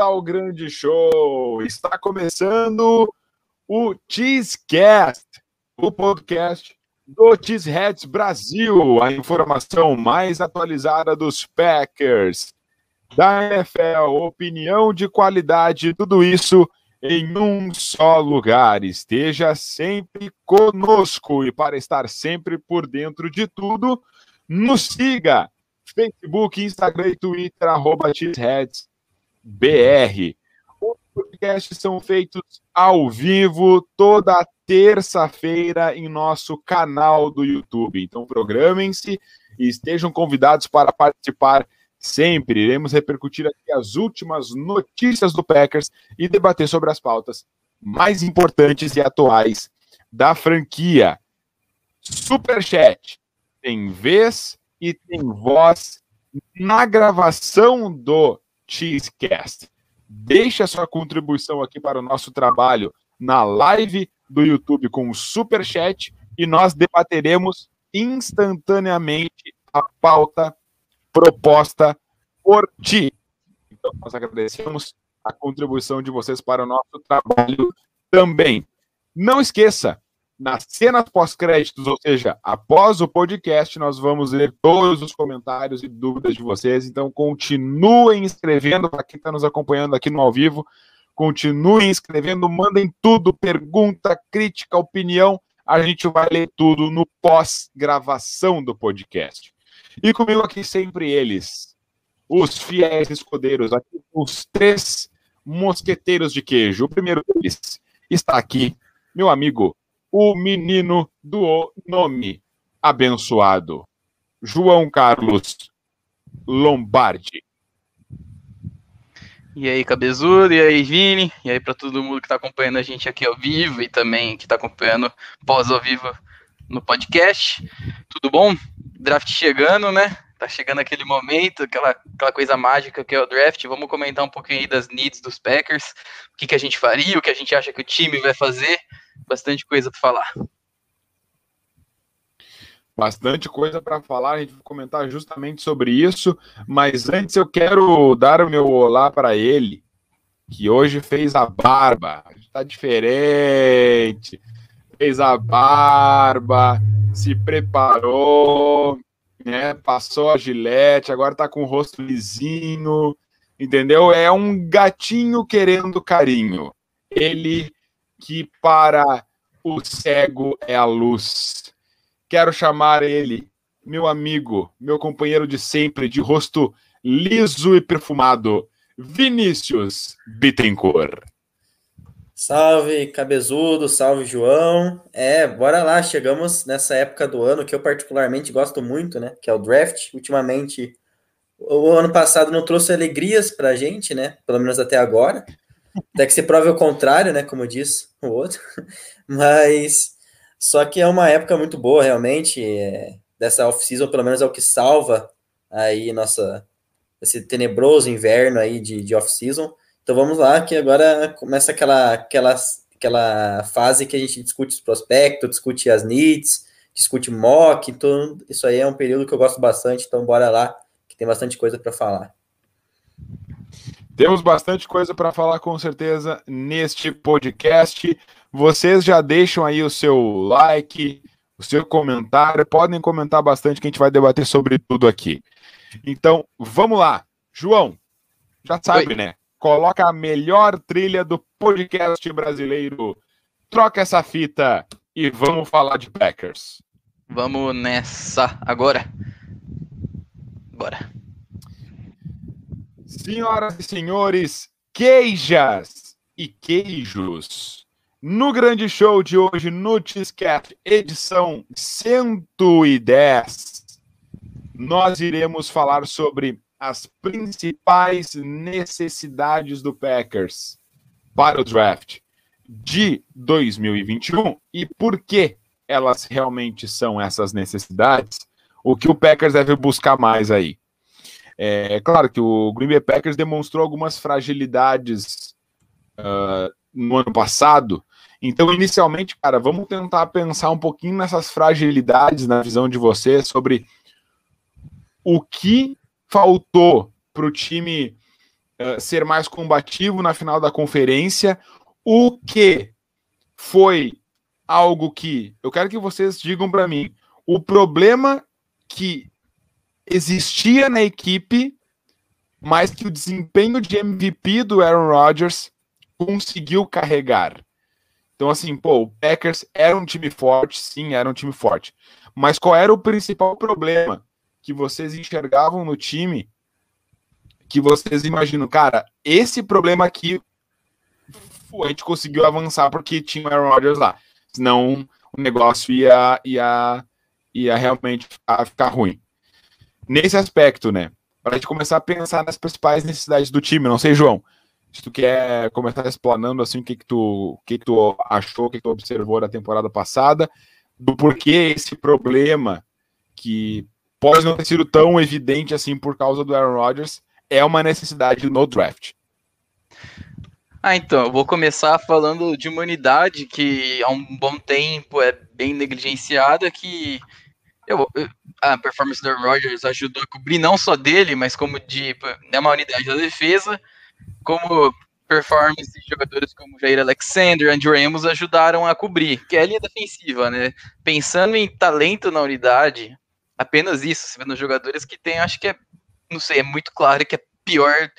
Ao grande show! Está começando o Cheesecast, o podcast do Cheeseheads Brasil, a informação mais atualizada dos Packers, da NFL, opinião de qualidade, tudo isso em um só lugar. Esteja sempre conosco e para estar sempre por dentro de tudo, nos siga Facebook, Instagram e Twitter, arroba Cheeseheads BR. Os podcasts são feitos ao vivo toda terça-feira em nosso canal do YouTube. Então, programem-se e estejam convidados para participar sempre. Iremos repercutir aqui as últimas notícias do Packers e debater sobre as pautas mais importantes e atuais da franquia. Superchat tem vez e tem voz na gravação do Cheesecast. Deixe a sua contribuição aqui para o nosso trabalho na live do YouTube com o Super Chat e nós debateremos instantaneamente a pauta proposta por ti. Então, nós agradecemos a contribuição de vocês para o nosso trabalho também. Não esqueça, nas cenas pós-créditos, ou seja, após o podcast, nós vamos ler todos os comentários e dúvidas de vocês. Então, continuem escrevendo para quem está nos acompanhando aqui no ao vivo. Continuem escrevendo, mandem tudo, pergunta, crítica, opinião. A gente vai ler tudo no pós-gravação do podcast. E comigo aqui sempre eles, os fiéis escudeiros, aqui, os três mosqueteiros de queijo. O primeiro deles está aqui, meu amigo o menino do nome abençoado, João Carlos Lombardi. E aí, Cabezudo, e aí, Vini, e aí para todo mundo que está acompanhando a gente aqui ao vivo e também que está acompanhando pós ao vivo no podcast. Tudo bom? Draft chegando, né? Tá chegando aquele momento, aquela, aquela coisa mágica que é o draft. Vamos comentar um pouquinho aí das needs dos Packers, o que, que a gente faria, o que a gente acha que o time vai fazer bastante coisa para falar. Bastante coisa para falar, a gente vai comentar justamente sobre isso, mas antes eu quero dar o meu olá para ele, que hoje fez a barba, está diferente, fez a barba, se preparou, né, passou a gilete, agora está com o rosto lisinho, entendeu? É um gatinho querendo carinho. Ele que para o cego é a luz. Quero chamar ele, meu amigo, meu companheiro de sempre, de rosto liso e perfumado, Vinícius Bittencourt. Salve, cabezudo, salve, João. É, bora lá, chegamos nessa época do ano que eu particularmente gosto muito, né? Que é o draft. Ultimamente, o ano passado não trouxe alegrias pra gente, né? Pelo menos até agora. Até que se prove o contrário, né? Como diz o outro. Mas só que é uma época muito boa, realmente. É, dessa off-season, pelo menos é o que salva aí nossa esse tenebroso inverno aí de, de off-season. Então vamos lá, que agora começa aquela, aquela, aquela fase que a gente discute os prospectos, discute as needs, discute mock, então isso aí é um período que eu gosto bastante, então bora lá, que tem bastante coisa para falar. Temos bastante coisa para falar com certeza neste podcast. Vocês já deixam aí o seu like, o seu comentário, podem comentar bastante que a gente vai debater sobre tudo aqui. Então, vamos lá. João, já sabe, Oi. né? Coloca a melhor trilha do podcast brasileiro. Troca essa fita e vamos falar de Packers. Vamos nessa agora. Bora. Senhoras e senhores, queijas e queijos. No grande show de hoje, no Cheesecast, edição 110, nós iremos falar sobre as principais necessidades do Packers para o draft de 2021 e por que elas realmente são essas necessidades, o que o Packers deve buscar mais aí. É claro que o Green Bay Packers demonstrou algumas fragilidades uh, no ano passado. Então, inicialmente, cara, vamos tentar pensar um pouquinho nessas fragilidades na visão de você sobre o que faltou para o time uh, ser mais combativo na final da conferência, o que foi algo que eu quero que vocês digam para mim. O problema que existia na equipe, mas que o desempenho de MVP do Aaron Rodgers conseguiu carregar. Então, assim, pô, o Packers era um time forte, sim, era um time forte. Mas qual era o principal problema que vocês enxergavam no time que vocês imaginam, cara, esse problema aqui a gente conseguiu avançar porque tinha o Aaron Rodgers lá. Senão o negócio ia, ia, ia realmente ficar ruim. Nesse aspecto, né? Para a gente começar a pensar nas principais necessidades do time. Não sei, João, se tu quer começar explanando assim o que, que, tu, o que, que tu achou, o que, que tu observou da temporada passada, do porquê esse problema que pode não ter sido tão evidente assim por causa do Aaron Rodgers é uma necessidade no draft. Ah, então, eu vou começar falando de uma unidade que há um bom tempo é bem negligenciada, que eu, a performance do Rodgers ajudou a cobrir não só dele, mas como de é uma unidade da defesa, como performance de jogadores como Jair Alexander, Andrew Amos ajudaram a cobrir, que é a linha defensiva, né? Pensando em talento na unidade, apenas isso, nos jogadores que tem, acho que é, não sei, é muito claro que é pior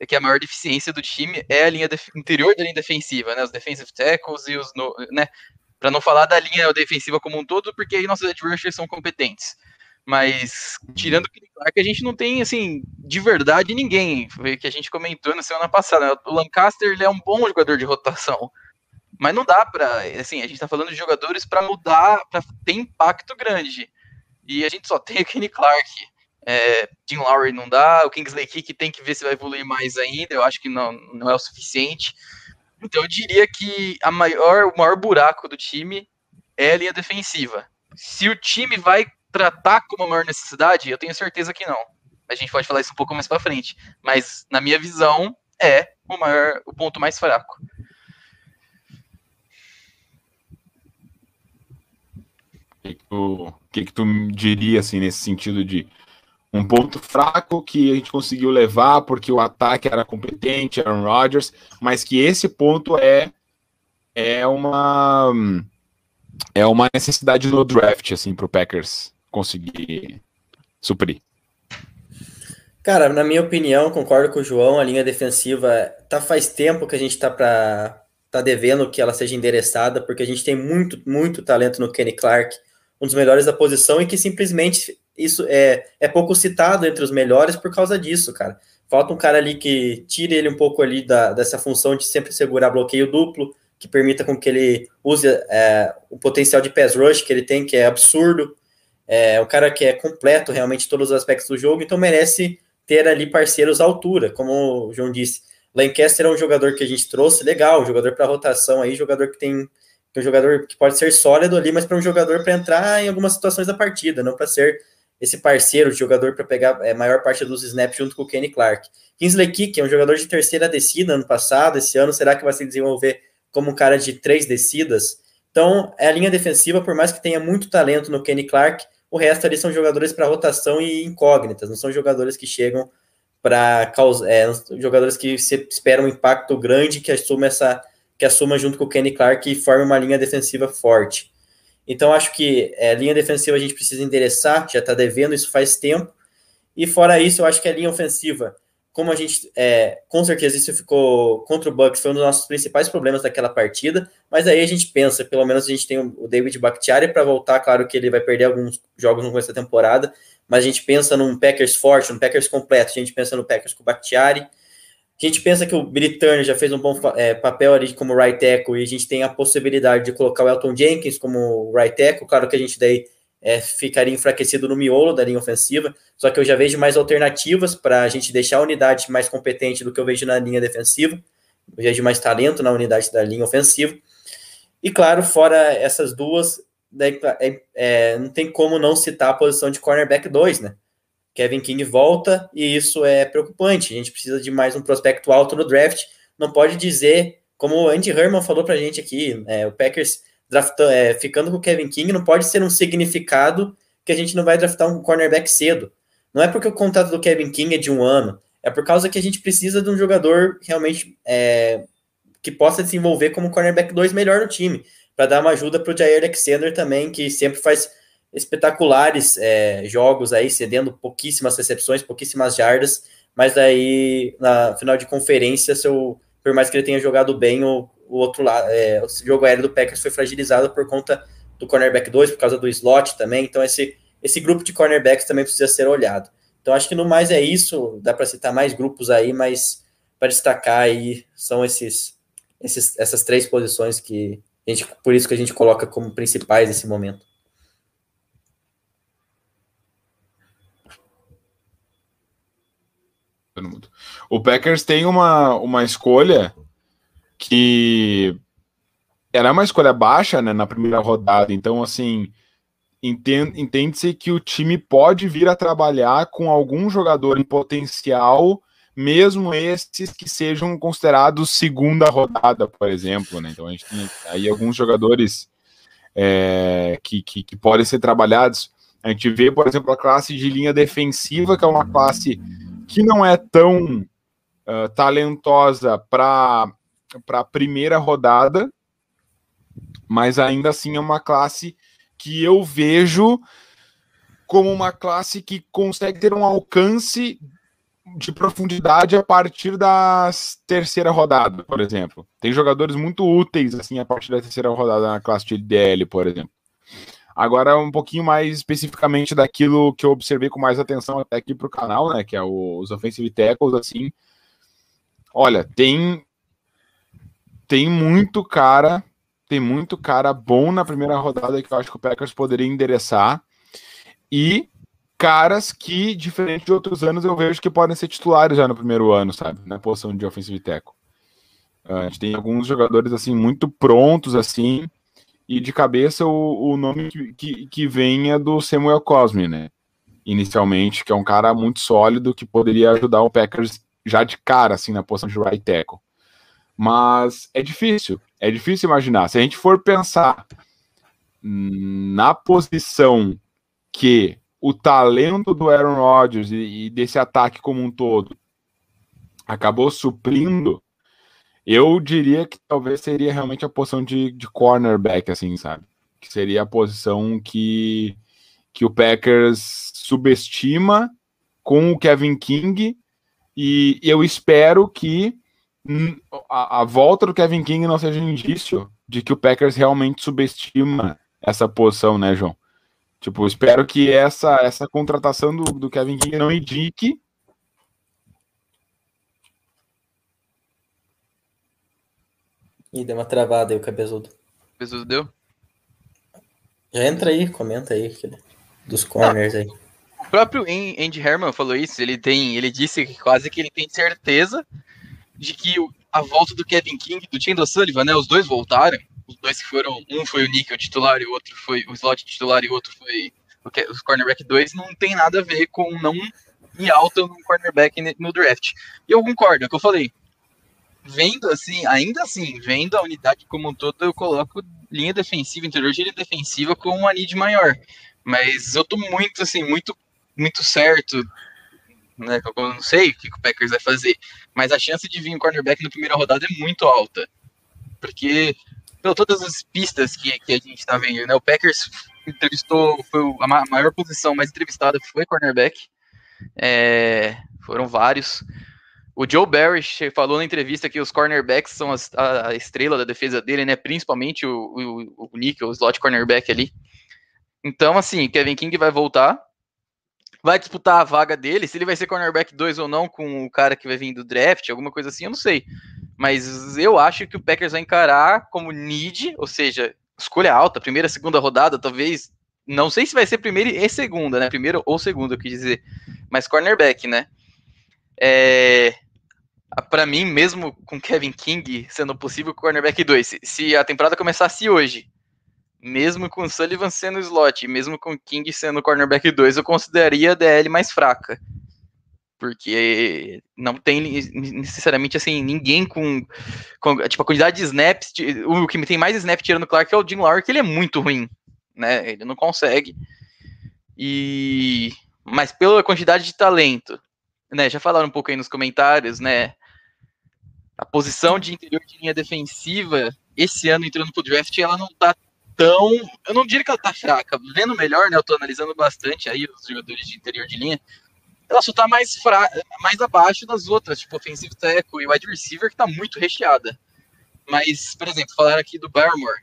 é que a maior deficiência do time é a linha interior da linha defensiva, né? Os defensive tackles e os, no, né? Para não falar da linha defensiva como um todo, porque aí nossos rushers são competentes. Mas tirando o Clark, a gente não tem assim de verdade ninguém. Foi o que a gente comentou na semana passada. Né? O Lancaster ele é um bom jogador de rotação, mas não dá para assim. A gente está falando de jogadores para mudar, para ter impacto grande. E a gente só tem o Kenny Clark. É, Jim Lowry não dá, o Kingsley Kick tem que ver se vai evoluir mais ainda, eu acho que não, não é o suficiente. Então eu diria que a maior, o maior buraco do time é a linha defensiva. Se o time vai tratar como a maior necessidade, eu tenho certeza que não. A gente pode falar isso um pouco mais para frente, mas na minha visão é o maior, o ponto mais fraco. O que, que, tu, diria assim nesse sentido de um ponto fraco que a gente conseguiu levar porque o ataque era competente, Aaron Rodgers, mas que esse ponto é é uma é uma necessidade no draft assim para o Packers conseguir suprir. Cara, na minha opinião, concordo com o João, a linha defensiva tá faz tempo que a gente tá para tá devendo que ela seja endereçada, porque a gente tem muito muito talento no Kenny Clark, um dos melhores da posição e que simplesmente isso é, é pouco citado entre os melhores por causa disso, cara. Falta um cara ali que tire ele um pouco ali da, dessa função de sempre segurar bloqueio duplo, que permita com que ele use é, o potencial de pass rush que ele tem, que é absurdo. É um cara que é completo realmente em todos os aspectos do jogo, então merece ter ali parceiros à altura, como o João disse. Lancaster é um jogador que a gente trouxe, legal, jogador para rotação aí, jogador que tem é um jogador que pode ser sólido ali, mas para um jogador para entrar em algumas situações da partida, não para ser esse parceiro de jogador para pegar a é, maior parte dos snaps junto com o Kenny Clark. Kingsley Kick é um jogador de terceira descida ano passado, esse ano será que vai se desenvolver como um cara de três descidas? Então, é a linha defensiva, por mais que tenha muito talento no Kenny Clark, o resto ali são jogadores para rotação e incógnitas, não são jogadores que chegam para causar, é, jogadores que esperam um impacto grande que assuma essa que assuma junto com o Kenny Clark e forme uma linha defensiva forte. Então, acho que é, linha defensiva a gente precisa endereçar, já está devendo, isso faz tempo. E fora isso, eu acho que a linha ofensiva, como a gente, é, com certeza isso ficou contra o Bucks, foi um dos nossos principais problemas daquela partida, mas aí a gente pensa, pelo menos a gente tem o David Bakhtiari para voltar, claro que ele vai perder alguns jogos no começo da temporada, mas a gente pensa num Packers forte, num Packers completo, a gente pensa no Packers com o Bakhtiari, a gente pensa que o Britânia já fez um bom é, papel ali como right tackle e a gente tem a possibilidade de colocar o Elton Jenkins como right tackle, claro que a gente daí é, ficaria enfraquecido no miolo da linha ofensiva, só que eu já vejo mais alternativas para a gente deixar a unidade mais competente do que eu vejo na linha defensiva, eu vejo mais talento na unidade da linha ofensiva, e claro, fora essas duas, daí, é, é, não tem como não citar a posição de cornerback 2, né? Kevin King volta e isso é preocupante. A gente precisa de mais um prospecto alto no draft. Não pode dizer, como o Andy Herman falou para a gente aqui, é, o Packers draftando, é, ficando com o Kevin King não pode ser um significado que a gente não vai draftar um cornerback cedo. Não é porque o contrato do Kevin King é de um ano, é por causa que a gente precisa de um jogador realmente é, que possa desenvolver como cornerback 2 melhor no time, para dar uma ajuda para o Jair Alexander também, que sempre faz espetaculares é, jogos aí, cedendo pouquíssimas recepções, pouquíssimas jardas, mas aí na final de conferência, seu, por mais que ele tenha jogado bem, o, o outro lado, é, o jogo aéreo do Packers foi fragilizado por conta do cornerback 2, por causa do slot também, então esse, esse grupo de cornerbacks também precisa ser olhado. Então acho que no mais é isso, dá para citar mais grupos aí, mas para destacar aí são esses, esses, essas três posições que a gente, por isso que a gente coloca como principais nesse momento. O Packers tem uma, uma escolha que era uma escolha baixa né, na primeira rodada, então assim entende-se que o time pode vir a trabalhar com algum jogador em potencial, mesmo esses que sejam considerados segunda rodada, por exemplo. Né? Então a gente tem aí alguns jogadores é, que, que, que podem ser trabalhados. A gente vê, por exemplo, a classe de linha defensiva, que é uma classe que não é tão uh, talentosa para a primeira rodada, mas ainda assim é uma classe que eu vejo como uma classe que consegue ter um alcance de profundidade a partir da terceira rodada, por exemplo. Tem jogadores muito úteis assim a partir da terceira rodada na classe de DL, por exemplo. Agora, um pouquinho mais especificamente daquilo que eu observei com mais atenção até aqui para o canal, né? Que é os offensive tackles, assim. Olha, tem tem muito cara, tem muito cara bom na primeira rodada que eu acho que o Packers poderia endereçar e caras que, diferente de outros anos, eu vejo que podem ser titulares já no primeiro ano, sabe? Na posição de offensive tackle. A gente tem alguns jogadores assim muito prontos assim e de cabeça o, o nome que, que, que é do Samuel Cosme, né? Inicialmente, que é um cara muito sólido que poderia ajudar o Packers já de cara, assim, na posição de right tackle. Mas é difícil, é difícil imaginar. Se a gente for pensar na posição que o talento do Aaron Rodgers e, e desse ataque como um todo acabou suprindo, eu diria que talvez seria realmente a posição de, de cornerback, assim, sabe? Que seria a posição que, que o Packers subestima com o Kevin King. E eu espero que a, a volta do Kevin King não seja indício de que o Packers realmente subestima essa posição, né, João? Tipo, espero que essa, essa contratação do, do Kevin King não indique Ih, deu uma travada aí o cabezudo. Cabezudo deu? Já entra aí, comenta aí, dos corners Não. aí. O próprio Andy Herman falou isso, ele tem, ele disse que quase que ele tem certeza de que a volta do Kevin King e do Chandler Sullivan, né, os dois voltaram, os dois que foram, um foi o Nickel titular e o outro foi o slot titular e o outro foi o, os cornerback 2, não tem nada a ver com não ir alta no cornerback no draft. E eu concordo, é o que eu falei, vendo assim, ainda assim, vendo a unidade como um todo, eu coloco linha defensiva, interior de linha defensiva com uma need maior. Mas eu tô muito, assim, muito, muito certo, né? Eu não sei o que o Packers vai fazer, mas a chance de vir um cornerback na primeira rodada é muito alta. Porque, pelo todas as pistas que, que a gente tá vendo, né? O Packers entrevistou, foi a maior posição mais entrevistada foi cornerback. É, foram vários. O Joe Barry falou na entrevista que os cornerbacks são a, estrela da defesa dele, né? Principalmente o, o, o Nick, o slot cornerback ali. Então, assim, Kevin King vai voltar, vai disputar a vaga dele. Se ele vai ser cornerback 2 ou não com o cara que vai vir do draft, alguma coisa assim, eu não sei. Mas eu acho que o Packers vai encarar como need, ou seja, escolha alta, primeira, segunda rodada, talvez. Não sei se vai ser primeira e segunda, né? Primeiro ou segunda, eu quis dizer. Mas cornerback, né? É, para mim, mesmo com Kevin King sendo possível cornerback 2, se a temporada começasse hoje, mesmo com Sullivan sendo slot, mesmo com King sendo cornerback 2, eu consideraria a DL mais fraca. Porque não tem necessariamente assim ninguém com, com tipo a quantidade de snaps, o que tem mais snap tirando Clark é o Jim Lowry, que ele é muito ruim, né? Ele não consegue. E mas pela quantidade de talento né, já falaram um pouco aí nos comentários, né? A posição de interior de linha defensiva esse ano entrando pro draft, ela não tá tão. Eu não diria que ela tá fraca. Vendo melhor, né? Eu tô analisando bastante aí os jogadores de interior de linha. Ela só tá mais, fra... mais abaixo das outras, tipo offensive tackle e wide receiver, que tá muito recheada. Mas, por exemplo, falaram aqui do Barrymore.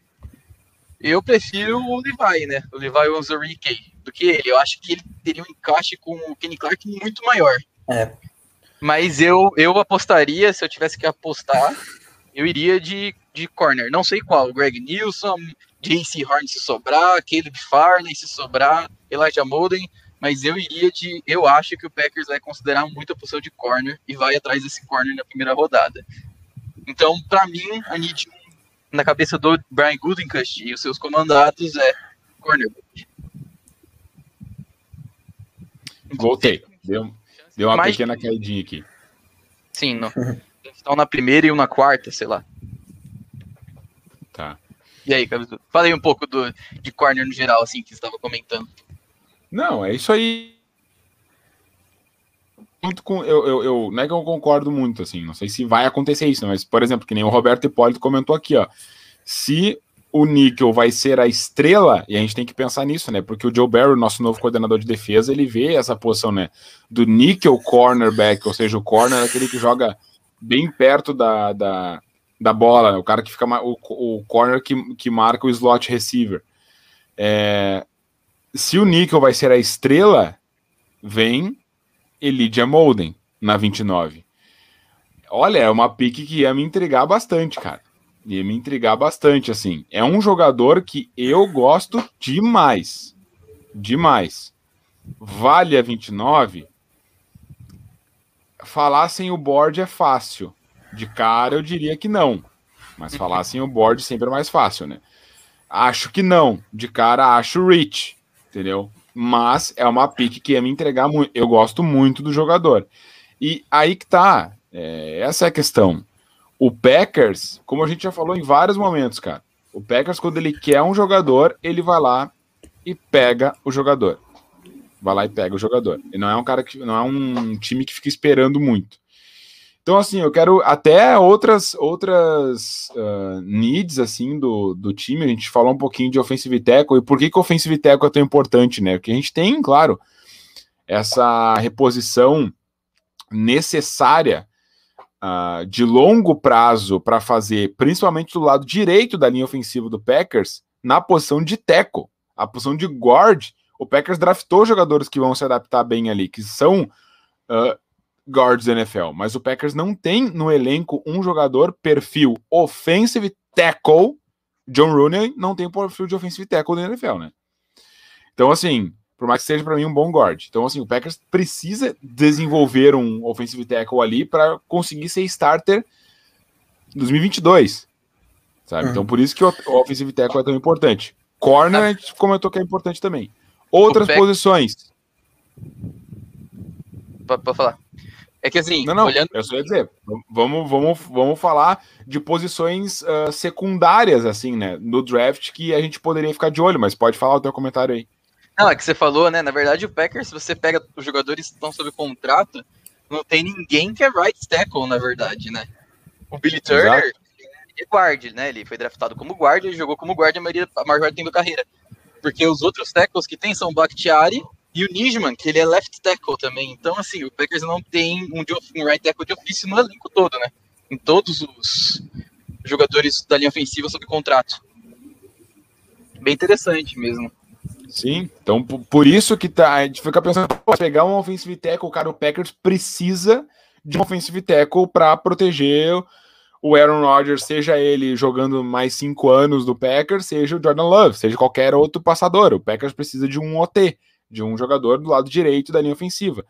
Eu prefiro o Levi, né? O Levi Onzurike do que ele. Eu acho que ele teria um encaixe com o Kenny Clark muito maior. É. Mas eu, eu apostaria, se eu tivesse que apostar, eu iria de, de corner. Não sei qual. Greg Nilsson, JC Horn se sobrar, Caleb Farley se sobrar, Elijah Molden. Mas eu iria de. Eu acho que o Packers vai considerar muito a posição de corner e vai atrás desse corner na primeira rodada. Então, para mim, a need na cabeça do Brian Gutenkust e os seus comandados é cornerback. Voltei. Deu, deu uma Mais... pequena caidinha aqui. Sim, no, estão na primeira e um na quarta, sei lá. Tá. E aí? Fala aí um pouco do, de corner no geral, assim, que você estava comentando. Não, é isso aí. Muito com, eu, eu, eu, não é que eu concordo muito, assim, não sei se vai acontecer isso, mas, por exemplo, que nem o Roberto Hipólito comentou aqui, ó. Se o Níquel vai ser a estrela, e a gente tem que pensar nisso, né? Porque o Joe Barry, nosso novo coordenador de defesa, ele vê essa posição, né? Do níquel cornerback, ou seja, o corner é aquele que joga bem perto da, da, da bola, né? o cara que fica o, o corner que, que marca o slot receiver. É, se o níquel vai ser a estrela, vem Elijah Molden na 29. Olha, é uma pique que ia me intrigar bastante, cara ia me intrigar bastante, assim. É um jogador que eu gosto demais. Demais. Vale a 29? Falar sem o board é fácil. De cara eu diria que não. Mas falar sem o board sempre é mais fácil, né? Acho que não. De cara acho rich. Entendeu? Mas é uma pick que ia me entregar muito. Eu gosto muito do jogador. E aí que tá. É, essa é a questão o Packers, como a gente já falou em vários momentos, cara, o Packers, quando ele quer um jogador, ele vai lá e pega o jogador. Vai lá e pega o jogador. E não é um cara que não é um time que fica esperando muito. Então, assim, eu quero até outras outras uh, needs assim do, do time. A gente falou um pouquinho de offensive tackle e por que, que offensive tackle é tão importante, né? Porque a gente tem, claro, essa reposição necessária uh, de longo prazo para fazer, principalmente do lado direito da linha ofensiva do Packers, na posição de tackle, a posição de guard. O Packers draftou jogadores que vão se adaptar bem ali, que são uh, guards NFL, mas o Packers não tem no elenco um jogador perfil offensive tackle. John Rooney não tem perfil de offensive tackle da NFL, né? Então, assim, por mais que seja para mim um bom guard. Então, assim, o Packers precisa desenvolver um offensive tackle ali para conseguir ser starter em 2022. Sabe? Uhum. Então, por isso que o offensive tackle é tão importante. Corner, a gente comentou que é importante também. Outras posições. Pode falar. É que assim, não, não, olhando... eu só ia dizer, vamos, vamos, vamos falar de posições uh, secundárias, assim, né, no draft que a gente poderia ficar de olho, mas pode falar o teu comentário aí. Não, é que você falou, né? Na verdade, o Packers, se você pega os jogadores que estão sob contrato, não tem ninguém que é right tackle, na verdade, né? O Billy Turner Exato. é guard, né? Ele foi draftado como guard e jogou como guard a, maioria, a maior parte da carreira. Porque os outros tackles que tem são o Bakhtiari e o Nijman, que ele é left tackle também. Então, assim, o Packers não tem um, um right tackle de ofício no elenco todo, né? Em todos os jogadores da linha ofensiva sob contrato. Bem interessante mesmo. Sim, então por isso que tá, a gente fica pensando, pegar um offensive tackle, cara, o Packers precisa de um offensive tackle para proteger o Aaron Rodgers, seja ele jogando mais cinco anos do Packers, seja o Jordan Love, seja qualquer outro passador. O Packers precisa de um OT, de um jogador do lado direito da linha ofensiva.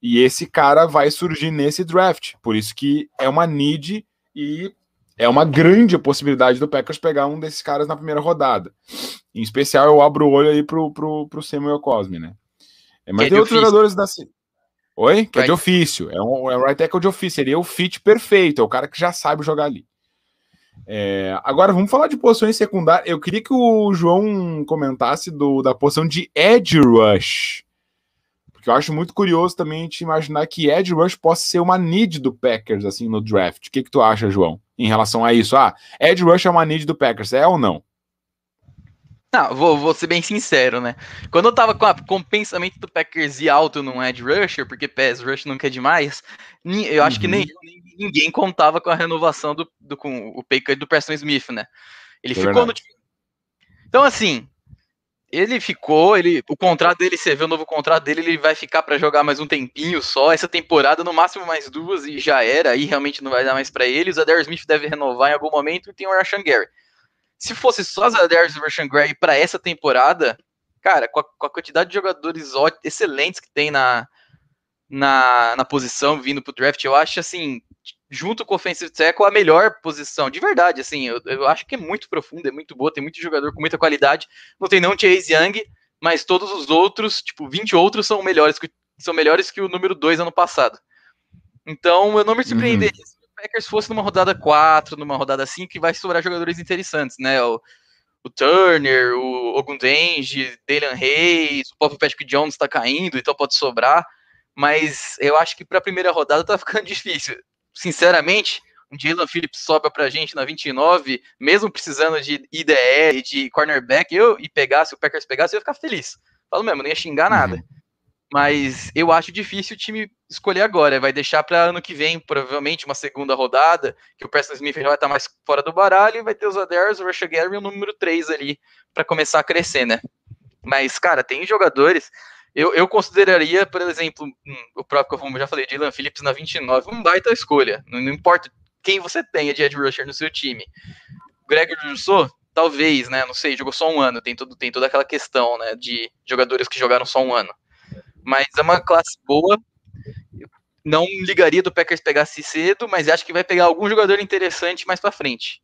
E esse cara vai surgir nesse draft. Por isso que é uma need e é uma grande possibilidade do Packers pegar um desses caras na primeira rodada. Em especial, eu abro o olho aí pro, pro, pro Samuel Cosme, né? É, mas que tem outros jogadores da. Oi? Que right. é de ofício. É um, é um right tackle de ofício. Ele é o fit perfeito. É o cara que já sabe jogar ali. É, agora vamos falar de posições secundárias. Eu queria que o João comentasse do, da posição de edge rush. Eu acho muito curioso também a gente imaginar que Edge Rush possa ser uma need do Packers, assim, no draft. O que, que tu acha, João, em relação a isso? Ah, Edge Rush é uma need do Packers, é ou não? Não, vou, vou ser bem sincero, né? Quando eu tava com, a, com o pensamento do Packers ir alto num Edge Rusher, porque pass rush nunca é demais, eu acho uhum. que nem, ninguém contava com a renovação do, do com o pay do Preston Smith, né? Ele é ficou verdade. no Então, assim, ele ficou, ele, o contrato dele, você vê o novo contrato dele, ele vai ficar para jogar mais um tempinho só, essa temporada, no máximo mais duas, e já era, aí realmente não vai dar mais para ele. O Zadar Smith deve renovar em algum momento e tem o Rashan Gary. Se fosse só Zadarius Vershan Gray para essa temporada, cara, com a, com a, quantidade de jogadores excelentes que tem na, na, na posição vindo pro draft, eu acho assim, junto com o offensive tackle, a melhor posição, de verdade, assim, eu, eu acho que é muito profunda, é muito boa, tem muito jogador com muita qualidade, não tem não Chase Young, mas todos os outros, tipo, 20 outros são melhores que, são melhores que o número 2 ano passado. Então, eu não me surpreenderia uhum. Packers fosse numa rodada 4, numa rodada 5, que vai sobrar jogadores interessantes, né? O, o Turner, o Ogundenge, Dalian Reis, o próprio Patrick Jones está caindo, então pode sobrar. Mas eu acho que para a primeira rodada tá ficando difícil. Sinceramente, um Jalen Phillips sobra pra gente na 29, mesmo precisando de IDE, de cornerback, eu e pegasse, o Packers pegasse, eu ia ficar feliz. Falo mesmo, não ia xingar nada. Uhum. Mas eu acho difícil o time escolher agora. Vai deixar para ano que vem, provavelmente, uma segunda rodada, que o Preston Smith já vai estar mais fora do baralho e vai ter os Adair, o Rusha Gary e o número 3 ali para começar a crescer, né? Mas, cara, tem jogadores. Eu, eu consideraria, por exemplo, hum, o próprio, como eu já falei, Dylan Phillips na 29, um baita escolha. Não, não importa quem você tenha de Ed Rusher no seu time. Gregory Rousseau, talvez, né? Não sei, jogou só um ano, tem, tudo, tem toda aquela questão, né? De jogadores que jogaram só um ano mas é uma classe boa. Não ligaria do Packers pegasse cedo, mas acho que vai pegar algum jogador interessante mais para frente.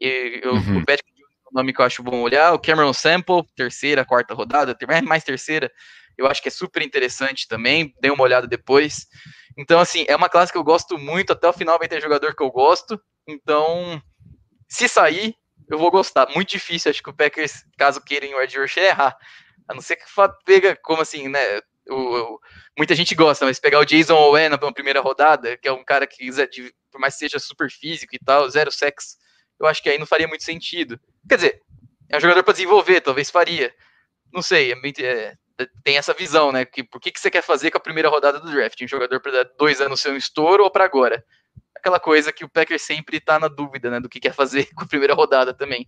E, eu, uhum. O Patrick é um nome que eu acho bom olhar. O Cameron Sample, terceira, quarta rodada, mais terceira, eu acho que é super interessante também. Dei uma olhada depois. Então, assim, é uma classe que eu gosto muito. Até o final vai ter jogador que eu gosto. Então, se sair, eu vou gostar. Muito difícil, acho que o Packers, caso queiram o Ed Rusher, errar. A não ser que pega, como assim, né? o, o, muita gente gosta, mas pegar o Jason Owen na primeira rodada, que é um cara que, por mais que seja super físico e tal, zero sex, eu acho que aí não faria muito sentido. Quer dizer, é um jogador para desenvolver, talvez faria. Não sei, é, é, tem essa visão, né? Que, por que, que você quer fazer com a primeira rodada do draft? Um jogador para dois anos ser um estouro ou para agora? Aquela coisa que o Packers sempre está na dúvida, né? Do que quer fazer com a primeira rodada também.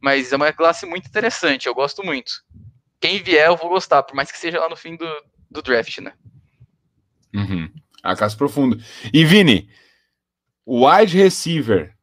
Mas é uma classe muito interessante, eu gosto muito quem vier eu vou gostar, por mais que seja lá no fim do, do draft, né? Uhum. A profunda. E Vini, wide receiver.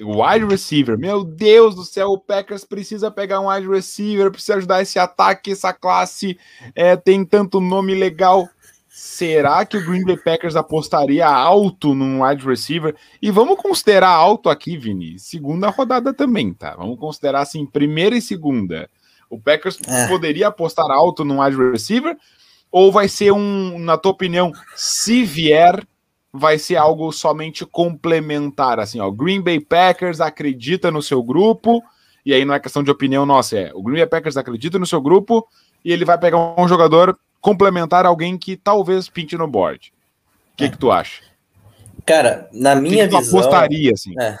Wide receiver, meu Deus do céu, o Packers precisa pegar um wide receiver, precisa ajudar esse ataque, essa classe é, tem tanto nome legal. Será que o Green Bay Packers apostaria alto num wide receiver? E vamos considerar alto aqui, Vini, segunda rodada também, tá? Vamos considerar assim, primeira e segunda. O Packers é. poderia apostar alto no wide receiver? Ou vai ser um, na tua opinião, se vier, vai ser algo somente complementar? Assim, ó, Green Bay Packers acredita no seu grupo, e aí não é questão de opinião nossa, é o Green Bay Packers acredita no seu grupo e ele vai pegar um jogador complementar, alguém que talvez pinte no board. O que, é. que tu acha? Cara, na minha que visão. apostaria, assim. É.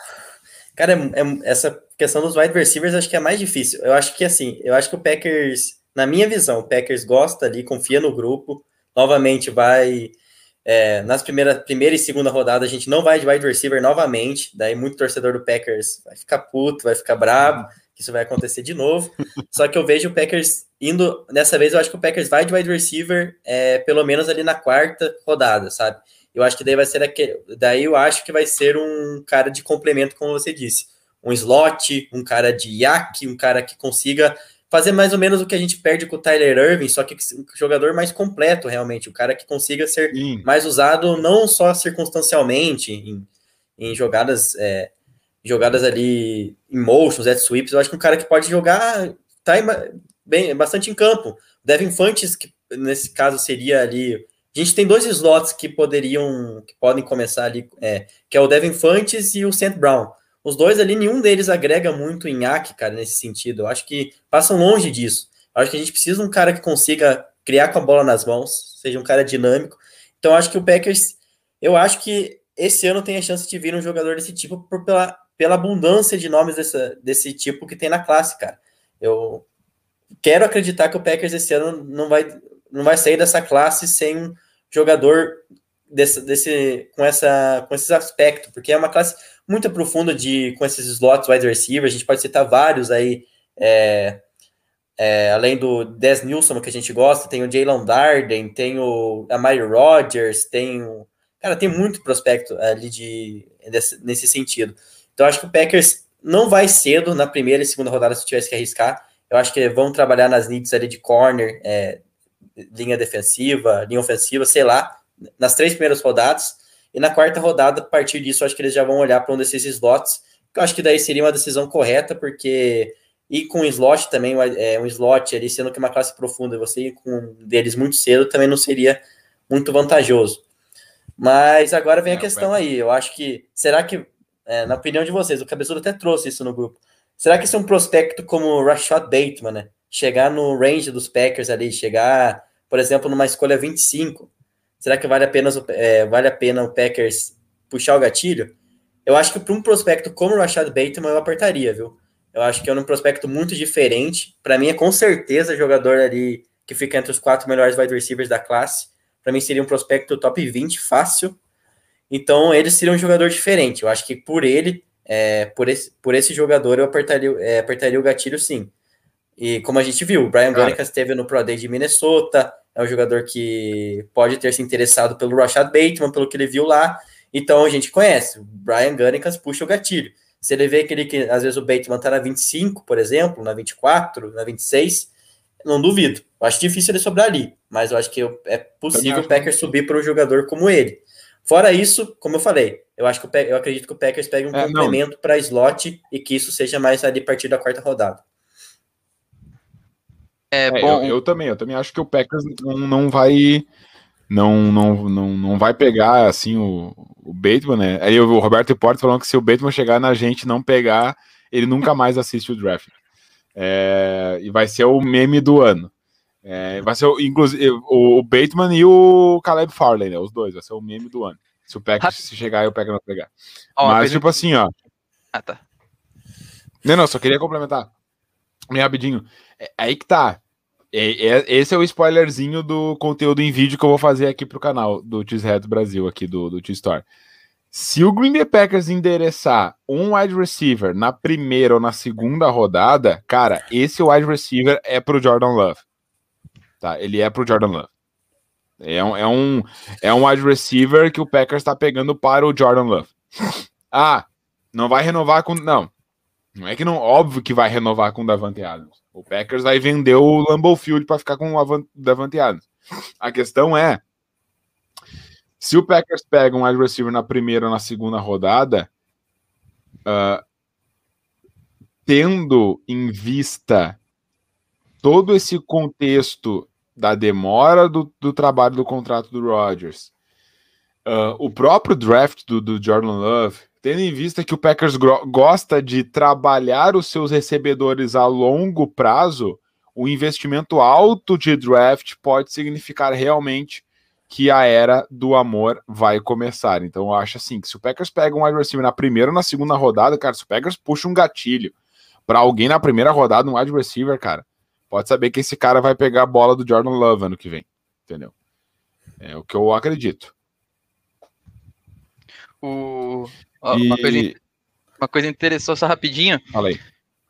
Cara, é, é, essa questão dos wide receivers acho que é mais difícil. Eu acho que assim, eu acho que o Packers, na minha visão, o Packers gosta ali, confia no grupo. Novamente vai é, nas primeiras primeira e segunda rodada a gente não vai de wide receiver novamente. Daí muito torcedor do Packers vai ficar puto, vai ficar bravo, que isso vai acontecer de novo. Só que eu vejo o Packers indo dessa vez. Eu acho que o Packers vai de wide receiver é, pelo menos ali na quarta rodada, sabe? Eu acho que daí vai ser aquele, daí eu acho que vai ser um cara de complemento, como você disse um slot, um cara de yak, um cara que consiga fazer mais ou menos o que a gente perde com o Tyler Irving, só que um jogador mais completo realmente, o cara que consiga ser Sim. mais usado não só circunstancialmente em, em jogadas é, jogadas ali em motions, jet sweeps, eu acho que um cara que pode jogar tá bem bastante em campo. Devin Fantes, que nesse caso seria ali a gente tem dois slots que poderiam, que podem começar ali, é, que é o Devin Fantes e o Saint Brown. Os dois ali, nenhum deles agrega muito em hack, cara, nesse sentido. Eu acho que passam longe disso. Eu acho que a gente precisa de um cara que consiga criar com a bola nas mãos, seja um cara dinâmico. Então acho que o Packers, eu acho que esse ano tem a chance de vir um jogador desse tipo por, pela, pela abundância de nomes dessa, desse tipo que tem na classe, cara. Eu quero acreditar que o Packers esse ano não vai, não vai sair dessa classe sem um jogador desse, desse, com, essa, com esses aspectos, porque é uma classe muito profunda de, com esses slots wide receiver, a gente pode citar vários aí, é, é, além do Des Nilsson, que a gente gosta, tem o Jalen Darden, tem o Amari Rodgers, tem o... Cara, tem muito prospecto ali de, nesse, nesse sentido. Então, acho que o Packers não vai cedo na primeira e segunda rodada se tivesse que arriscar. Eu acho que vão trabalhar nas needs ali de corner, é, linha defensiva, linha ofensiva, sei lá, nas três primeiras rodadas. E na quarta rodada, a partir disso, acho que eles já vão olhar para um desses slots. Eu acho que daí seria uma decisão correta, porque ir com um slot também, é, um slot ali, sendo que é uma classe profunda, você ir com um deles muito cedo também não seria muito vantajoso. Mas agora vem a questão aí. Eu acho que. Será que, é, na opinião de vocês, o Cabeçudo até trouxe isso no grupo. Será que esse é um prospecto como o Rashad Bateman, né? Chegar no range dos Packers ali, chegar, por exemplo, numa escolha 25, Será que vale a pena, é, vale a pena o Packers puxar o gatilho? Eu acho que para um prospecto como o Rashad Bateman eu apertaria, viu? Eu acho que é um prospecto muito diferente. Para mim é com certeza jogador ali que fica entre os quatro melhores wide receivers da classe. Para mim seria um prospecto top 20 fácil. Então ele seria um jogador diferente. Eu acho que por ele, é, por, esse, por esse jogador, eu apertaria, é, apertaria o gatilho sim. E como a gente viu, o Brian Gunnecas esteve no Pro Day de Minnesota, é um jogador que pode ter se interessado pelo Rashad Bateman, pelo que ele viu lá. Então a gente conhece. O Brian Gunnicas puxa o gatilho. Se ele vê aquele que às vezes o Bateman tá na 25, por exemplo, na 24, na 26, não duvido. Eu acho difícil ele sobrar ali, mas eu acho que é possível o Packers subir para um jogador como ele. Fora isso, como eu falei, eu acho que eu acredito que o Packers pegue um é, complemento para slot e que isso seja mais ali a partir da quarta rodada. É, é bom. Eu, eu, também, eu também acho que o Packers não, não vai. Não, não, não, não vai pegar assim o, o Bateman, né? Aí o Roberto Porto falando que se o Bateman chegar na gente não pegar, ele nunca mais assiste o draft. É, e vai ser o meme do ano. É, vai ser, inclusive, o, Bateman e o Caleb Farley, né? Os dois, vai ser o meme do ano. Se o Packers se chegar e o Packers não pegar. Oh, Mas, tipo assim, ó. Ah, tá. Não, não, só queria complementar. Meio rapidinho. É, aí que tá. É, é, esse é o spoilerzinho do conteúdo em vídeo que eu vou fazer aqui pro canal do Cheesehead Brasil, aqui do, do T-Store. Se o Green Bay Packers endereçar um wide receiver na primeira ou na segunda rodada, cara, esse wide receiver é pro Jordan Love. Tá? Ele é pro Jordan Love. É um, é um, é um wide receiver que o Packers está pegando para o Jordan Love. Ah, não vai renovar com. Não. Não é que não. Óbvio que vai renovar com o Davante Adams. O Packers vai vender o Lambeau Field para ficar com o Davante Adams. A questão é, se o Packers pega um wide receiver na primeira ou na segunda rodada, uh, tendo em vista todo esse contexto da demora do, do trabalho do contrato do Rodgers, uh, o próprio draft do, do Jordan Love, tendo em vista que o Packers gosta de trabalhar os seus recebedores a longo prazo, o investimento alto de draft pode significar realmente que a era do amor vai começar. Então eu acho assim que se o Packers pega um wide receiver na primeira ou na segunda rodada, cara, se o Packers puxa um gatilho para alguém na primeira rodada, um wide receiver, cara, pode saber que esse cara vai pegar a bola do Jordan Love ano que vem, entendeu? É o que eu acredito. O uma, coisa, uma coisa interessante, só rapidinho. Falei.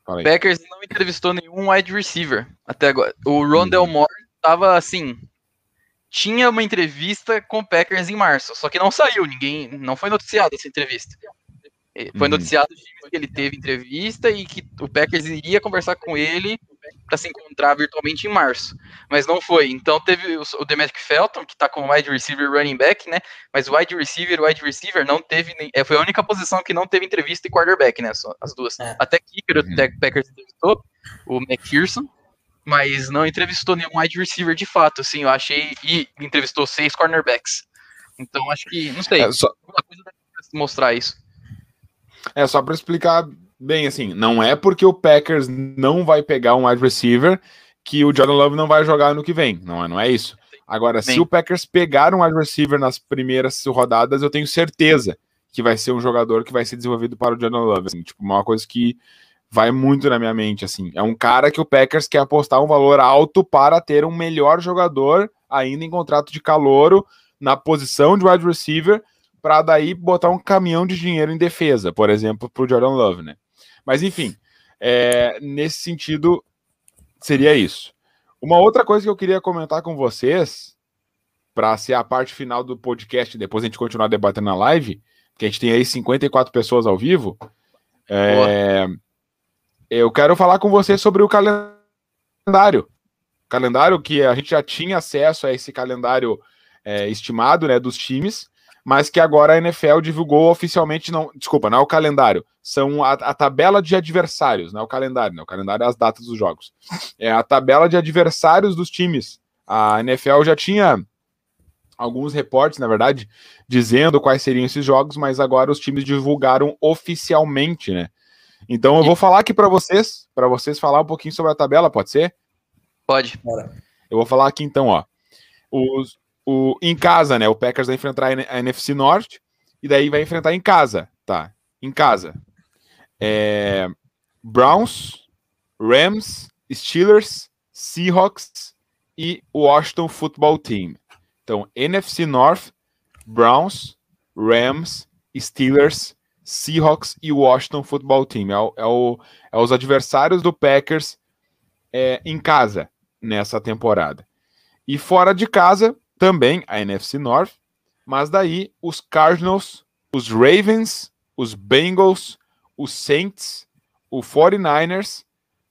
Falei. Packers não entrevistou nenhum wide receiver até agora. O Rondell uhum. Moore tava assim. Tinha uma entrevista com o Packers em março, só que não saiu, ninguém. Não foi noticiado essa entrevista. Foi uhum. noticiado que ele teve entrevista e que o Packers iria conversar com ele para se encontrar virtualmente em março, mas não foi. Então teve o, o Demetric Felton, que está como wide receiver running back, né? Mas o wide receiver, wide receiver não teve, nem, é, foi a única posição que não teve entrevista e quarterback, né? Só, as duas. É. Até kicker uhum. o Packers entrevistou, o McPherson, mas não entrevistou nenhum wide receiver de fato, assim, eu achei, e entrevistou seis cornerbacks. Então acho que, não sei, é, só... alguma coisa deve mostrar isso. É, só para explicar bem, assim, não é porque o Packers não vai pegar um wide receiver que o Jordan Love não vai jogar no que vem. Não, é, não é isso. Agora, Bem. se o Packers pegar um wide receiver nas primeiras rodadas, eu tenho certeza que vai ser um jogador que vai ser desenvolvido para o Jordan Love. Assim, tipo, uma coisa que vai muito na minha mente. assim. É um cara que o Packers quer apostar um valor alto para ter um melhor jogador ainda em contrato de calouro na posição de wide receiver para daí botar um caminhão de dinheiro em defesa, por exemplo, para o Jordan Love, né? Mas enfim, é, nesse sentido, seria isso. Uma outra coisa que eu queria comentar com vocês, para ser a parte final do podcast, depois a gente continuar debatendo na live, que a gente tem aí 54 pessoas ao vivo. É, eu quero falar com vocês sobre o calendário. Calendário que a gente já tinha acesso a esse calendário é, estimado né, dos times mas que agora a NFL divulgou oficialmente, não, desculpa, não é o calendário, são a, a tabela de adversários, não é o calendário, não, o calendário é as datas dos jogos. É a tabela de adversários dos times. A NFL já tinha alguns reportes, na verdade, dizendo quais seriam esses jogos, mas agora os times divulgaram oficialmente, né? Então eu vou falar aqui para vocês, para vocês falar um pouquinho sobre a tabela, pode ser? Pode. Eu vou falar aqui então, ó. Os, o, em casa, né? O Packers vai enfrentar a NFC Norte e daí vai enfrentar em casa, tá? Em casa. É, Browns, Rams, Steelers, Seahawks e Washington Football Team. Então, NFC North, Browns, Rams, Steelers, Seahawks e Washington Football Team. É, o, é, o, é os adversários do Packers é, em casa nessa temporada. E fora de casa, também a NFC North, mas daí os Cardinals, os Ravens, os Bengals, os Saints, o 49ers,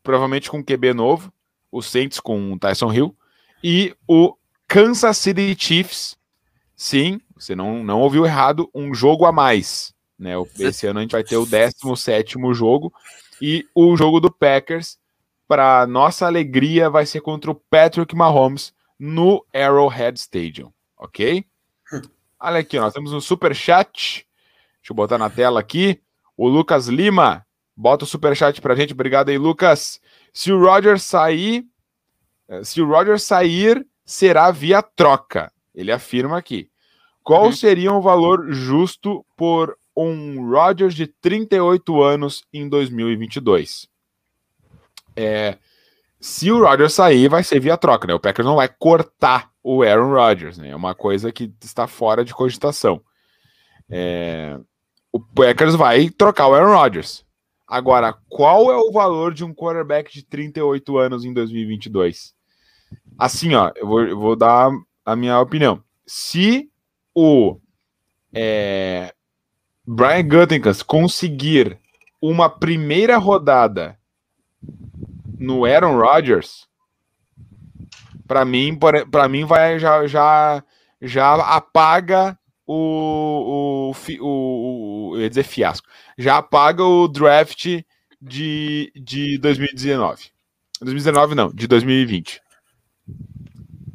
provavelmente com QB novo, os Saints com o Tyson Hill, e o Kansas City Chiefs. Sim, você não, não ouviu errado, um jogo a mais. Né? Esse ano a gente vai ter o 17 jogo, e o jogo do Packers, para nossa alegria, vai ser contra o Patrick Mahomes, no Arrowhead Stadium, ok? Olha aqui, nós temos um super chat. Deixa eu botar na tela aqui. O Lucas Lima bota o super chat pra gente. Obrigado aí, Lucas. Se o Roger sair, eh, se o Roger sair, será via troca. Ele afirma aqui. Qual uhum. seria o um valor justo por um Rodgers de 38 anos em 2022? É, se o Rodgers sair, vai ser via troca, né? O Packers não vai cortar o Aaron Rodgers, né? É uma coisa que está fora de cogitação. É... O Packers vai trocar o Aaron Rodgers. Agora, qual é o valor de um quarterback de 38 anos em 2022? Assim, ó, eu vou, eu vou dar a minha opinião. Se o é, Brian Gutekunst conseguir uma primeira rodada no Aaron Rodgers, para mim, para mim vai já já já apaga o, o, o, o eu ia dizer fiasco, já apaga o draft de, de 2019. 2019 não, de 2020.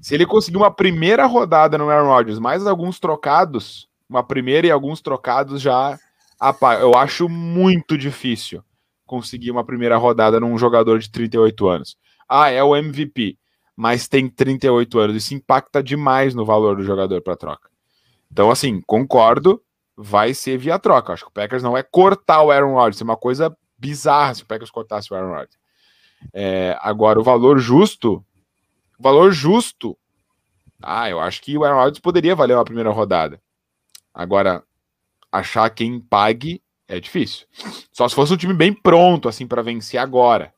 Se ele conseguir uma primeira rodada no Aaron Rodgers, mais alguns trocados, uma primeira e alguns trocados já apaga. Eu acho muito difícil conseguir uma primeira rodada num jogador de 38 anos. Ah, é o MVP, mas tem 38 anos. Isso impacta demais no valor do jogador para troca. Então, assim, concordo, vai ser via troca. Acho que o Packers não é cortar o Aaron Rodgers, é uma coisa bizarra se o Packers cortasse o Aaron Rodgers. É, agora, o valor justo, valor justo, ah, eu acho que o Aaron Rodgers poderia valer uma primeira rodada. Agora, achar quem pague é difícil. Só se fosse um time bem pronto, assim, para vencer agora.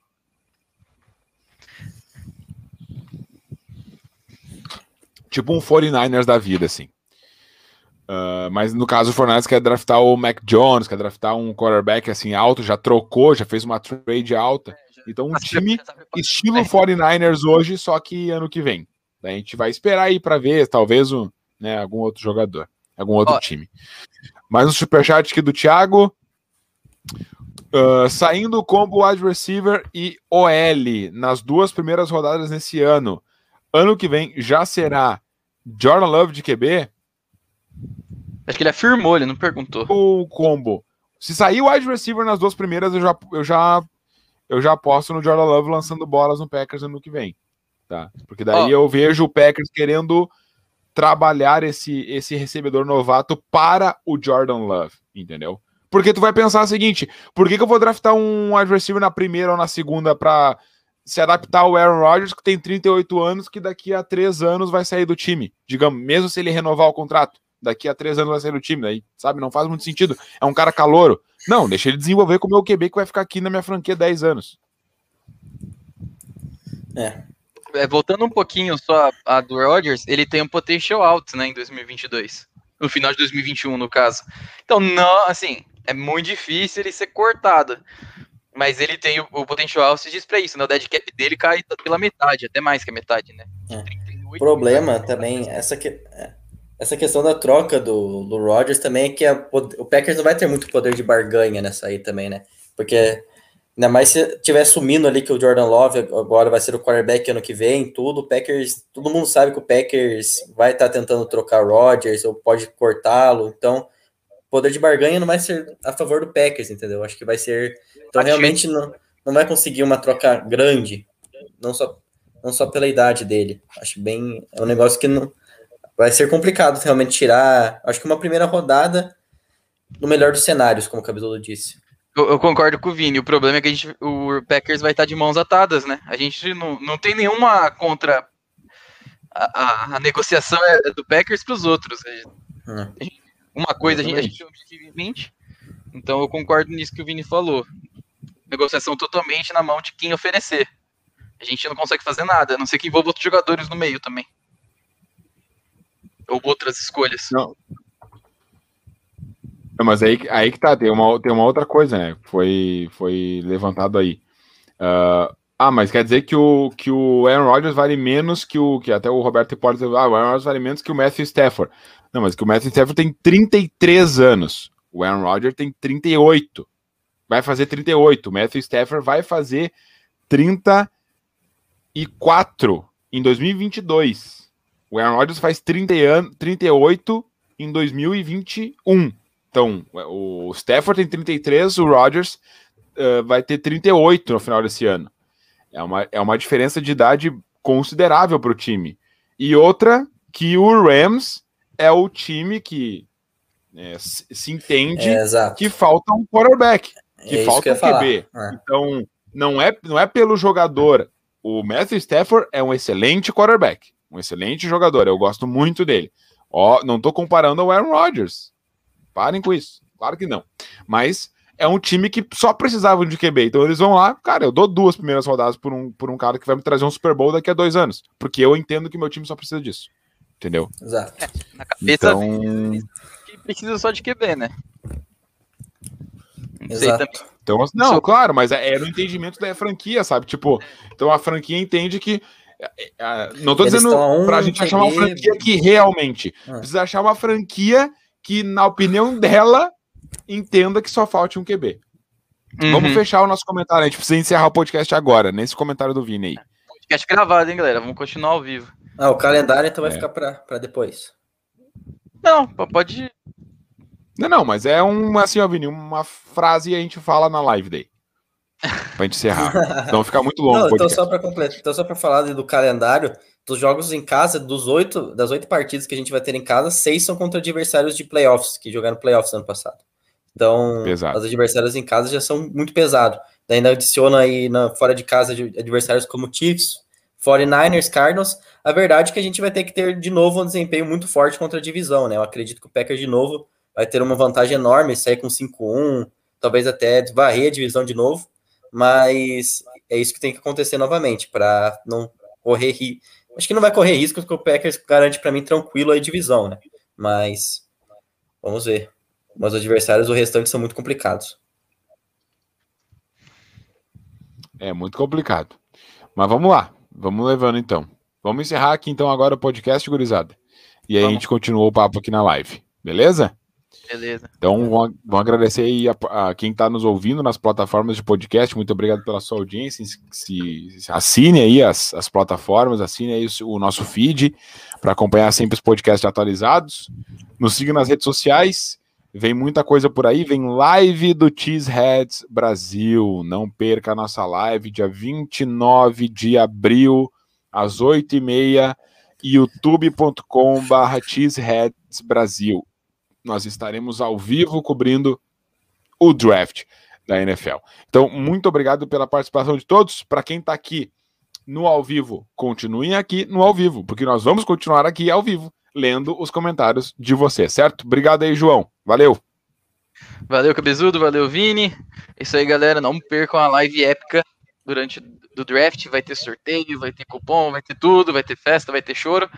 Tipo um 49ers da vida, assim. Uh, mas no caso, o 49ers quer draftar o Mac Jones, quer draftar um quarterback assim alto, já trocou, já fez uma trade alta. Então, um time estilo 49ers hoje, só que ano que vem. a gente vai esperar aí para ver, talvez, um, né, algum outro jogador, algum outro time. Mais um superchat aqui do Thiago. Uh, saindo o combo wide receiver e OL nas duas primeiras rodadas nesse ano. Ano que vem já será Jordan Love de QB? Acho que ele afirmou, ele não perguntou. O combo. Se sair o wide receiver nas duas primeiras, eu já, eu já, eu já aposto no Jordan Love lançando bolas no Packers ano que vem. tá? Porque daí oh. eu vejo o Packers querendo trabalhar esse, esse recebedor novato para o Jordan Love, entendeu? Porque tu vai pensar o seguinte: por que, que eu vou draftar um wide receiver na primeira ou na segunda para se adaptar ao Aaron Rodgers, que tem 38 anos, que daqui a três anos vai sair do time? Digamos, mesmo se ele renovar o contrato, daqui a três anos vai sair do time, daí, sabe? Não faz muito sentido. É um cara calouro. Não, deixa ele desenvolver com o meu QB que vai ficar aqui na minha franquia 10 anos. É. é voltando um pouquinho só a, a do Rodgers, ele tem um potential alto, né, em 2022. No final de 2021, no caso. Então, não, assim, é muito difícil ele ser cortado. Mas ele tem o, o potencial se diz pra isso, né? O dead cap dele cai pela metade, até mais que a metade, né? É. O problema também, essa, que, essa questão da troca do, do Rodgers também é que a, o Packers não vai ter muito poder de barganha nessa aí também, né? Porque ainda mais se tiver sumindo ali que o Jordan Love agora vai ser o quarterback ano que vem, tudo, o Packers, todo mundo sabe que o Packers vai estar tá tentando trocar o Rodgers ou pode cortá-lo, então poder de barganha não vai ser a favor do Packers, entendeu? Acho que vai ser. Então, realmente, não, não vai conseguir uma troca grande, não só, não só pela idade dele. Acho bem. É um negócio que não. Vai ser complicado realmente tirar. Acho que uma primeira rodada no melhor dos cenários, como o Cabezudo disse. Eu, eu, concordo com o Vini. O problema é que a gente, o Packers vai estar de mãos atadas, né? A gente não, não tem nenhuma contra. A, a, a negociação é do Packers para os outros. A gente, uma coisa a gente, a gente tem objetivo em mente, então eu concordo nisso que o Vini falou. Negociação totalmente na mão de quem oferecer. A gente não consegue fazer nada, a não ser que envolva outros jogadores no meio também. Ou outras escolhas. Não. não mas aí, aí que tá, tem uma, tem uma outra coisa, né? Foi, foi levantado aí. Uh, ah, mas quer dizer que o, que o Aaron Rodgers vale menos que o. Que até o Roberto Portes. Ah, o Aaron Rodgers vale menos que o Matthew Stafford. Não, mas que o Matthew Stafford tem 33 anos. O Aaron Rodgers tem 38. Vai fazer 38. O Matthew Stafford vai fazer 34 em 2022. O Aaron Rodgers faz 30 an 38 em 2021. Então, o Stafford tem 33, o Rodgers uh, vai ter 38 no final desse ano. É uma, é uma diferença de idade considerável para o time. E outra, que o Rams é o time que é, se entende é, que falta um quarterback, que é falta um QB. É. Então, não é, não é pelo jogador. O Matthew Stafford é um excelente quarterback, um excelente jogador. Eu gosto muito dele. Ó, não estou comparando ao Aaron Rodgers. Parem com isso. Claro que não. Mas é um time que só precisava de QB. Então eles vão lá, cara, eu dou duas primeiras rodadas por um, por um cara que vai me trazer um Super Bowl daqui a dois anos. Porque eu entendo que meu time só precisa disso. Entendeu? Exato. É, na cabeça então... que precisa só de QB, né? Não Exato. Então, não, claro, mas é, é no entendimento da franquia, sabe? Tipo, então a franquia entende que. É, é, não tô Eles dizendo um pra gente achar uma franquia que realmente. Ah. Precisa achar uma franquia que, na opinião dela, entenda que só falte um QB. Uhum. Vamos fechar o nosso comentário. A gente precisa encerrar o podcast agora, nesse comentário do Vini aí. Podcast gravado, hein, galera? Vamos continuar ao vivo. Ah, o calendário então vai é. ficar para depois. Não, pode. Não, não, mas é uma assim, ó, Vini, uma frase e a gente fala na live daí. Pra gente encerrar. então fica muito longo. Não, então só para completar, então só para falar do calendário, dos jogos em casa, dos oito, das oito partidas que a gente vai ter em casa, seis são contra adversários de playoffs, que jogaram playoffs ano passado. Então, Pesado. os adversários em casa já são muito pesados. Daí ainda adiciona aí na, fora de casa adversários como Chiefs, 49ers, Cardinals. A verdade é que a gente vai ter que ter de novo um desempenho muito forte contra a divisão, né? Eu acredito que o Packers de novo vai ter uma vantagem enorme, sair com 5-1, talvez até varrer a divisão de novo, mas é isso que tem que acontecer novamente para não correr risco. Acho que não vai correr risco, porque o Packers garante para mim tranquilo a divisão, né? Mas vamos ver. Mas os adversários, o restante, são muito complicados. É muito complicado. Mas vamos lá. Vamos levando então. Vamos encerrar aqui então agora o podcast, gurizada. E aí Vamos. a gente continua o papo aqui na live. Beleza? Beleza. Então, vamos, agradecer aí a, a quem está nos ouvindo nas plataformas de podcast. Muito obrigado pela sua audiência. Se, se assine aí as, as plataformas, assine aí o, o nosso feed para acompanhar sempre os podcasts atualizados. Nos siga nas redes sociais. Vem muita coisa por aí, vem live do Cheeseheads Brasil. Não perca a nossa live, dia 29 de abril, às 8h30, youtube.com.br Brasil. Nós estaremos ao vivo cobrindo o draft da NFL. Então, muito obrigado pela participação de todos. Para quem está aqui no ao vivo, continuem aqui no ao vivo, porque nós vamos continuar aqui ao vivo, lendo os comentários de você, certo? Obrigado aí, João. Valeu. Valeu, Cabezudo. Valeu, Vini. É isso aí, galera. Não percam a live épica durante do draft. Vai ter sorteio, vai ter cupom, vai ter tudo, vai ter festa, vai ter choro.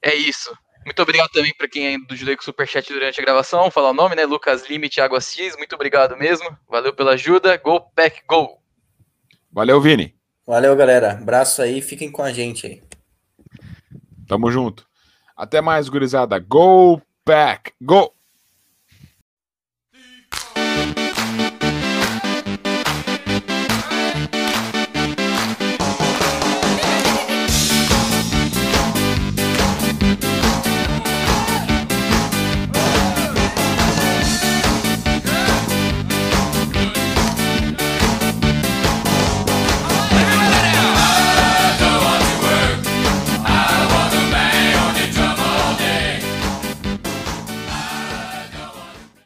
É isso. Muito obrigado também para quem ajudou com o Superchat durante a gravação. Falar o nome, né? Lucas Lime, Thiago Assis. Muito obrigado mesmo. Valeu pela ajuda. Go Pack Go! Valeu, Vini. Valeu, galera. Abraço aí. Fiquem com a gente aí. Tamo junto. Até mais, gurizada. Go Pack Go!